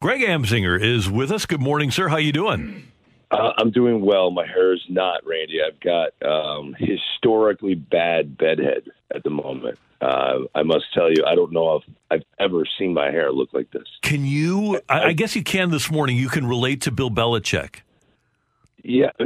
Greg Amsinger is with us. Good morning, sir. How you doing? Uh, I'm doing well. My hair is not, Randy. I've got um, historically bad bedhead at the moment. Uh, I must tell you, I don't know if I've ever seen my hair look like this. Can you? I, I guess you can this morning. You can relate to Bill Belichick. Yeah,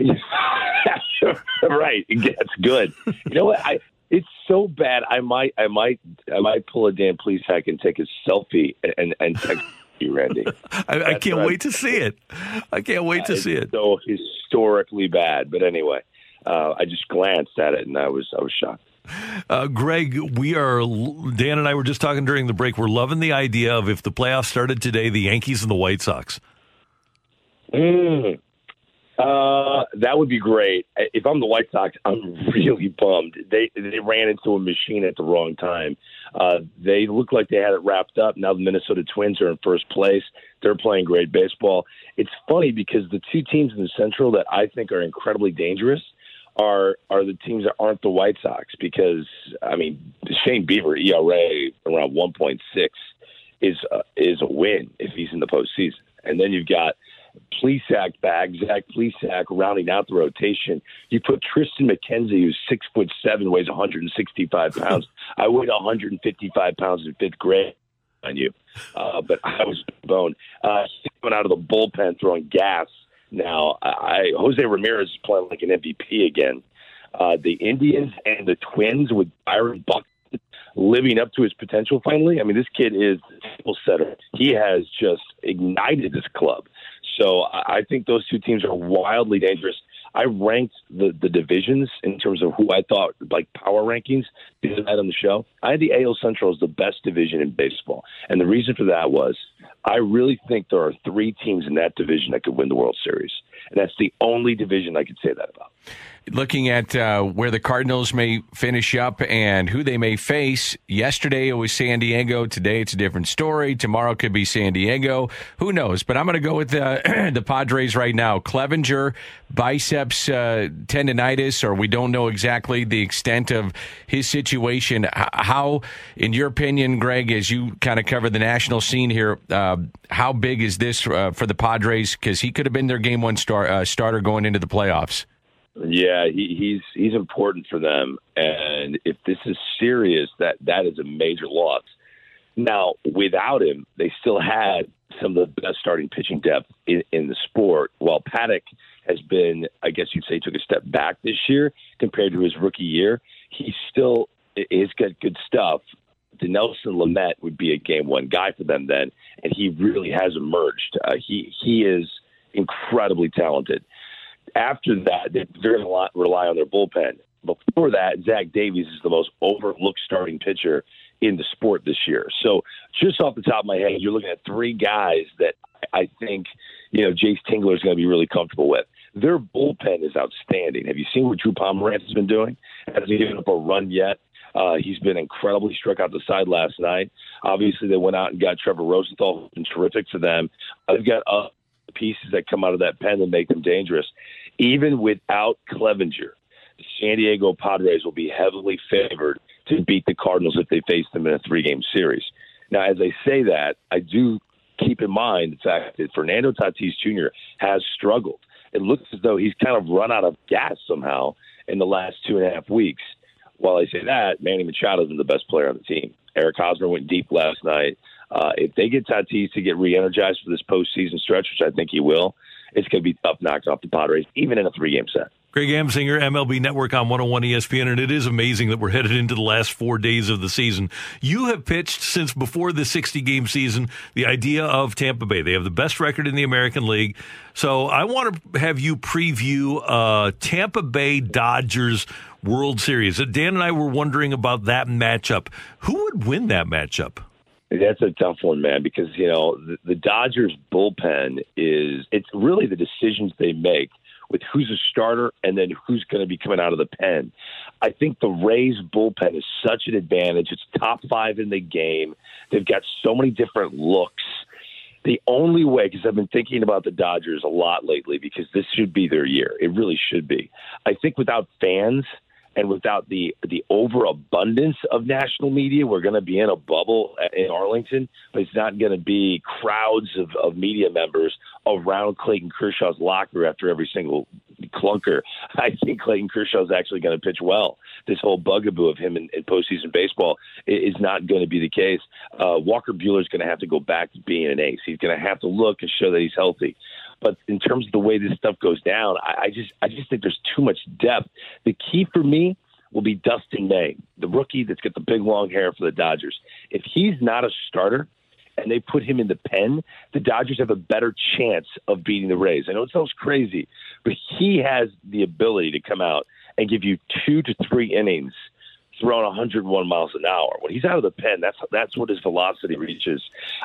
right. That's good. You know what? I it's so bad. I might, I might, I might pull a Dan Plesac and take a selfie and and text you, Randy. I, I can't wait to see it. I can't wait to see it. So historically bad, but anyway, uh, I just glanced at it and I was I was shocked. Uh, Greg, we are Dan and I were just talking during the break. We're loving the idea of if the playoffs started today, the Yankees and the White Sox. Mm. Uh, that would be great. If I'm the White Sox, I'm really bummed. They they ran into a machine at the wrong time. Uh, they look like they had it wrapped up. Now the Minnesota Twins are in first place. They're playing great baseball. It's funny because the two teams in the Central that I think are incredibly dangerous are are the teams that aren't the White Sox because I mean Shane Bieber ERA around 1.6 is uh, is a win if he's in the postseason, and then you've got Plesac back, Zach Plesac rounding out the rotation. You put Triston McKenzie, who's six foot seven, weighs 165 pounds. I weighed 155 pounds in fifth grade on you, uh, but I was bone. Uh, coming out of the bullpen throwing gas. Now, I, Jose Ramirez is playing like an MVP again. Uh, the Indians and the Twins with Byron Buxton living up to his potential finally. I mean, this kid is table setter. He has just ignited this club. So I think those two teams are wildly dangerous. I ranked the, the divisions in terms of who I thought like power rankings the other night on the show. I had the AL Central as the best division in baseball, and the reason for that was I really think there are three teams in that division that could win the World Series, and that's the only division I could say that about. Looking at uh, where the Cardinals may finish up and who they may face, yesterday it was San Diego. Today it's a different story. Tomorrow could be San Diego. Who knows? But I'm going to go with the, the Padres right now. Clevinger, biceps uh, tendonitis, or we don't know exactly the extent of his situation. How, in your opinion, Greg, as you kind of cover the national scene here, uh, how big is this uh, for the Padres? Because he could have been their game one star, uh, starter going into the playoffs. Yeah, he, he's he's important for them, and if this is serious, that that is a major loss. Now, without him, they still had some of the best starting pitching depth in, in the sport. While Paddock has been, I guess you'd say, took a step back this year compared to his rookie year, he still is got good stuff. Nelson Lamet would be a game one guy for them then, and he really has emerged. Uh, he he is incredibly talented after that, they very lot rely on their bullpen. Before that, Zach Davies is the most overlooked starting pitcher in the sport this year. So, just off the top of my head, you're looking at three guys that I think you know Jayce Tingler is going to be really comfortable with. Their bullpen is outstanding. Have you seen what Drew Pomeranz has been doing? Hasn't given up a run yet. Uh, he's been incredibly struck out the side last night. Obviously, they went out and got Trevor Rosenthal, who's been terrific for them. They've got pieces that come out of that pen that make them dangerous. Even without Clevinger, the San Diego Padres will be heavily favored to beat the Cardinals if they face them in a three game series. Now, as I say that, I do keep in mind the fact that Fernando Tatis Jr. has struggled. It looks as though he's kind of run out of gas somehow in the last two and a half weeks. While I say that, Manny Machado isn't the best player on the team. Eric Hosmer went deep last night. Uh, if they get Tatis to get re-energized for this postseason stretch, which I think he will, it's going to be tough knocking off the Padres, even in a three-game set. Greg Amsinger, MLB Network on 101 ESPN, and it is amazing that we're headed into the last four days of the season. You have pitched since before the 60 game season the idea of Tampa Bay. They have the best record in the American League. So I want to have you preview uh, Tampa Bay Dodgers World Series. Dan and I were wondering about that matchup. Who would win that matchup? That's a tough one, man, because you know the, the Dodgers bullpen is it's really the decisions they make with who's a starter and then who's going to be coming out of the pen. I think the Rays bullpen is such an advantage. It's top five in the game. They've got so many different looks. The only way, because I've been thinking about the Dodgers a lot lately, because this should be their year. It really should be. I think without fans, and without the the overabundance of national media, we're going to be in a bubble in Arlington, but it's not going to be crowds of, of media members around Clayton Kershaw's locker after every single clunker. I think Clayton Kershaw is actually going to pitch well. This whole bugaboo of him in, in postseason baseball is not going to be the case. Uh, Walker is going to have to go back to being an ace. He's going to have to look and show that he's healthy. But in terms of the way this stuff goes down, I, I just I just think there's too much depth. The key for me will be Dustin May, the rookie that's got the big long hair for the Dodgers. If he's not a starter and they put him in the pen, the Dodgers have a better chance of beating the Rays. I know it sounds crazy, but he has the ability to come out and give you two to three innings throwing 101 miles an hour. When he's out of the pen, that's that's what his velocity reaches.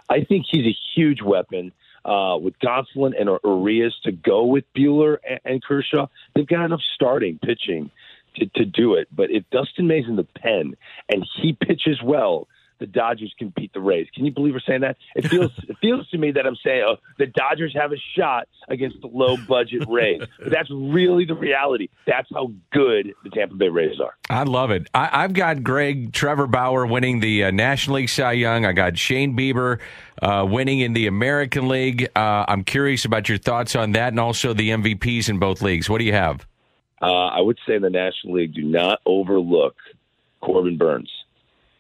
I think he's a huge weapon uh, with Gonsolin and Urias to go with Buehler and, and Kershaw. They've got enough starting pitching to, to do it. But if Dustin May's in the pen and he pitches well, the Dodgers can beat the Rays. Can you believe we're saying that? It feels it feels to me that I'm saying oh, the Dodgers have a shot against the low budget Rays. but that's really the reality. That's how good the Tampa Bay Rays are. I love it. I, have got Greg Trevor Bauer winning the uh, National League Cy Young. I got Shane Bieber uh, winning in the American League. Uh, I'm curious about your thoughts on that, and also the MVPs in both leagues. What do you have? Uh, I would say in the National League, do not overlook Corbin Burnes.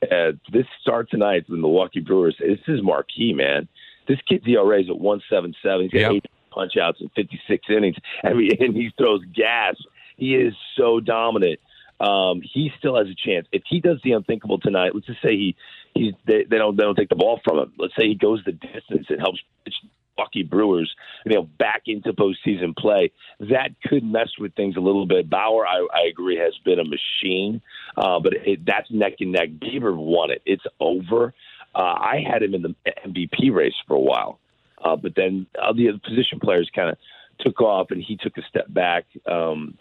Uh, this start tonight with the Milwaukee Brewers, this is marquee, man. This kid's ERA is at 177. He's got yep. eight punch outs in 56 innings. I mean, and he throws gas. He is so dominant. Um, he still has a chance. If he does the unthinkable tonight, let's just say he he's they, they don't they don't take the ball from him. Let's say he goes the distance and helps pitch Milwaukee Brewers, you know, back into postseason play. That could mess with things a little bit. Bauer, I, I agree, has been a machine, uh, but it, that's neck and neck. Bieber won it. It's over. Uh, I had him in the MVP race for a while, uh, but then uh, the position players kind of took off, and he took a step back. Um,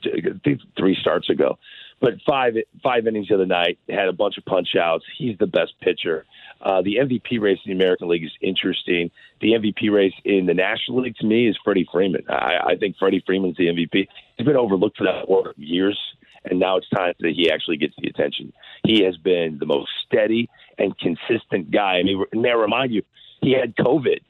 three starts ago, but five five innings the other night had a bunch of punch outs. He's the best pitcher. Uh, the MVP race in the American League is interesting. The MVP race in the National League to me is Freddie Freeman. I, I think Freddie Freeman's the MVP. He's been overlooked for that for years, and now it's time that he actually gets the attention. He has been the most steady and consistent guy. I mean, may I remind you, he had COVID.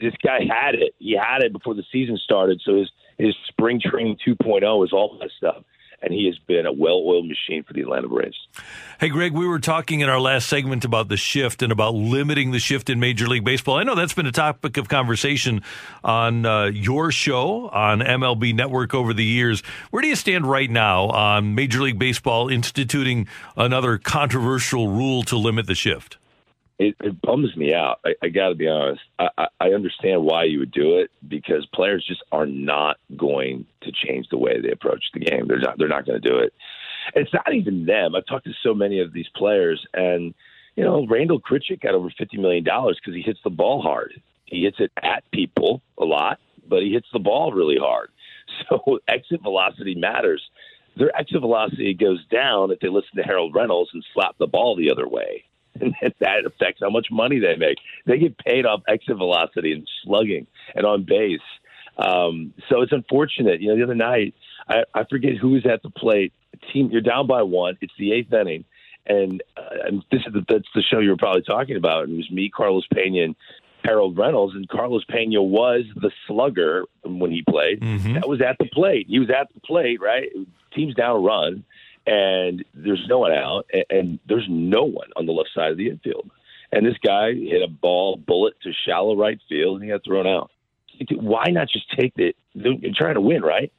This guy had it. He had it before the season started. So his his spring training 2.0 is all that stuff and he has been a well-oiled machine for the Atlanta Braves. Hey, Greg, we were talking in our last segment about the shift and about limiting the shift in Major League Baseball. I know that's been a topic of conversation on uh, your show on MLB Network over the years. Where do you stand right now on Major League Baseball instituting another controversial rule to limit the shift? it, it bums me out. I, I got to be honest. I, I, I understand why you would do it because players just are not going to change the way they approach the game. They're not. They're not going to do it. It's not even them. I've talked to so many of these players, and you know, Randal Grichuk got over fifty million dollars because he hits the ball hard. He hits it at people a lot, but he hits the ball really hard. So exit velocity matters. Their exit velocity goes down if they listen to Harold Reynolds and slap the ball the other way and that affects how much money they make. They get paid off exit velocity and slugging and on base. Um, so it's unfortunate. You know, the other night, I, I forget who was at the plate. Team, you're down by one. It's the eighth inning, and, uh, and this is the, that's the show you were probably talking about. It was me, Carlos Pena, and Harold Reynolds, and Carlos Pena was the slugger when he played. Mm-hmm. That was at the plate. He was at the plate, right? Team's down a run and there's no one out, and, and there's no one on the left side of the infield. And this guy hit a ball bullet to shallow right field, and he got thrown out. Why not just take it? You're trying to win, right?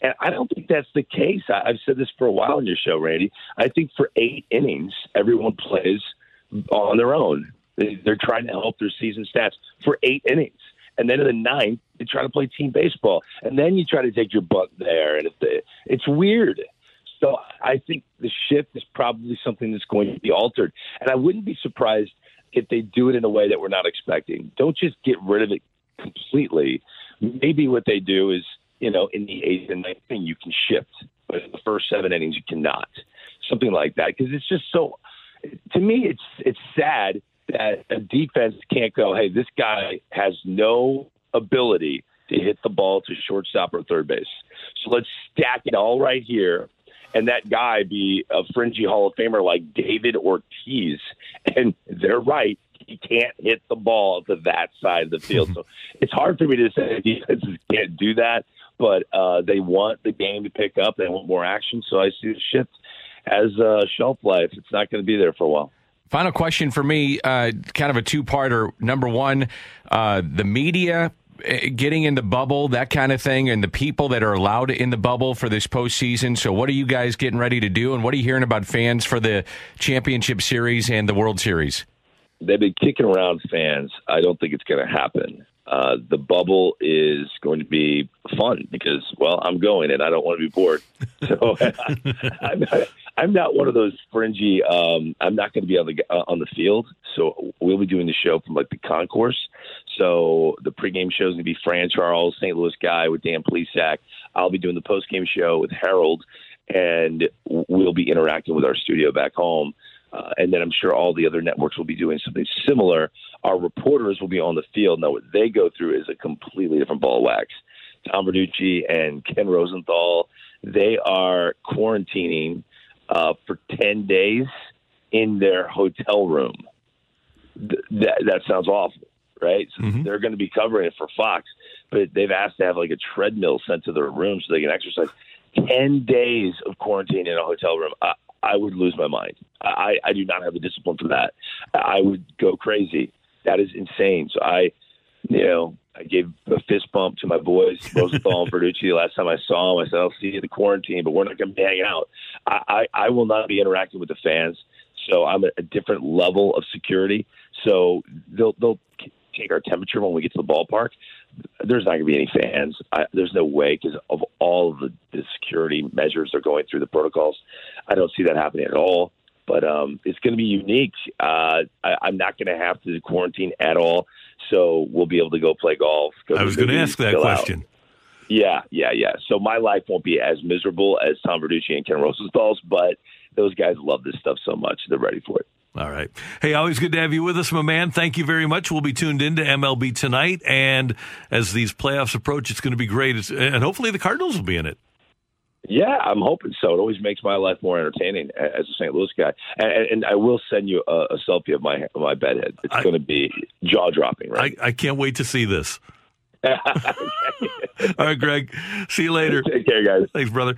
And I don't think that's the case. I, I've said this for a while on your show, Randy. I think for eight innings, everyone plays on their own. They, they're trying to help their season stats for eight innings. And then in the ninth, they try to play team baseball. And then you try to take your butt there. And it's, it's weird. So I think the shift is probably something that's going to be altered. And I wouldn't be surprised if they do it in a way that we're not expecting. Don't just get rid of it completely. Maybe what they do is, you know, in the eighth and ninth inning, you can shift, but in the first seven innings, you cannot. Something like that, because it's just so. To me, it's it's sad that a defense can't go. Hey, this guy has no ability to hit the ball to shortstop or third base. So let's stack it all right here and that guy be a fringy Hall of Famer like David Ortiz. And they're right. He can't hit the ball to that side of the field. so it's hard for me to say defenses can't do that, but uh, they want the game to pick up. They want more action. So I see the shift as a shelf life. It's not going to be there for a while. Final question for me, uh, kind of a two parter. Number one, uh, the media Eh, getting in the bubble, that kind of thing, and the people that are allowed in the bubble for this postseason. So, what are you guys getting ready to do, and what are you hearing about fans for the championship series and the World Series? They've been kicking around fans. I don't think it's going to happen. Uh, the bubble is going to be fun because, well, I'm going and I don't want to be bored. So I'm, not, I'm not one of those fringy. Um, I'm not going to be on the uh, on the field. So we'll be doing the show from like the concourse. So the pregame show is going to be Fran Charles, St. Louis guy with Dan Plesac. I'll be doing the postgame show with Harold, and we'll be interacting with our studio back home. Uh, and then I'm sure all the other networks will be doing something similar. Our reporters will be on the field. Now, what they go through is a completely different ball of wax. Tom Verducci and Ken Rosenthal, they are quarantining uh, for 10 days in their hotel room. Th- that, that sounds awful right? So mm-hmm. they're going to be covering it for Fox, but they've asked to have like a treadmill sent to their room so they can exercise. Ten days of quarantine in a hotel room. I, I would lose my mind. I, I do not have the discipline for that. I would go crazy. That is insane. So I, you know, I gave a fist bump to my boys, Rosenthal and Verducci, the last time I saw them. I said, I'll see you at the quarantine, but we're not going to be hanging out. I, I, I will not be interacting with the fans. So I'm at a different level of security. So they'll, they'll take our temperature when we get to the ballpark. There's not going to be any fans. I, there's no way because of all the, the security measures they're going through, the protocols. I don't see that happening at all. But um, it's going to be unique. Uh, I, I'm not going to have to quarantine at all, so we'll be able to go play golf. Go I was going to ask that question. Out. Yeah, yeah, yeah. So my life won't be as miserable as Tom Verducci and Ken Rosenthal's, but those guys love this stuff so much they're ready for it. All right. Hey, always good to have you with us, my man. Thank you very much. We'll be tuned into MLB tonight. And as these playoffs approach, it's going to be great. It's, and hopefully the Cardinals will be in it. Yeah, I'm hoping so. It always makes my life more entertaining as a St. Louis guy. And, and I will send you a, a, selfie of my my bedhead. It's going to be jaw dropping, right? I, I can't wait to see this. All right, Greg. See you later. Take care, guys. Thanks, brother.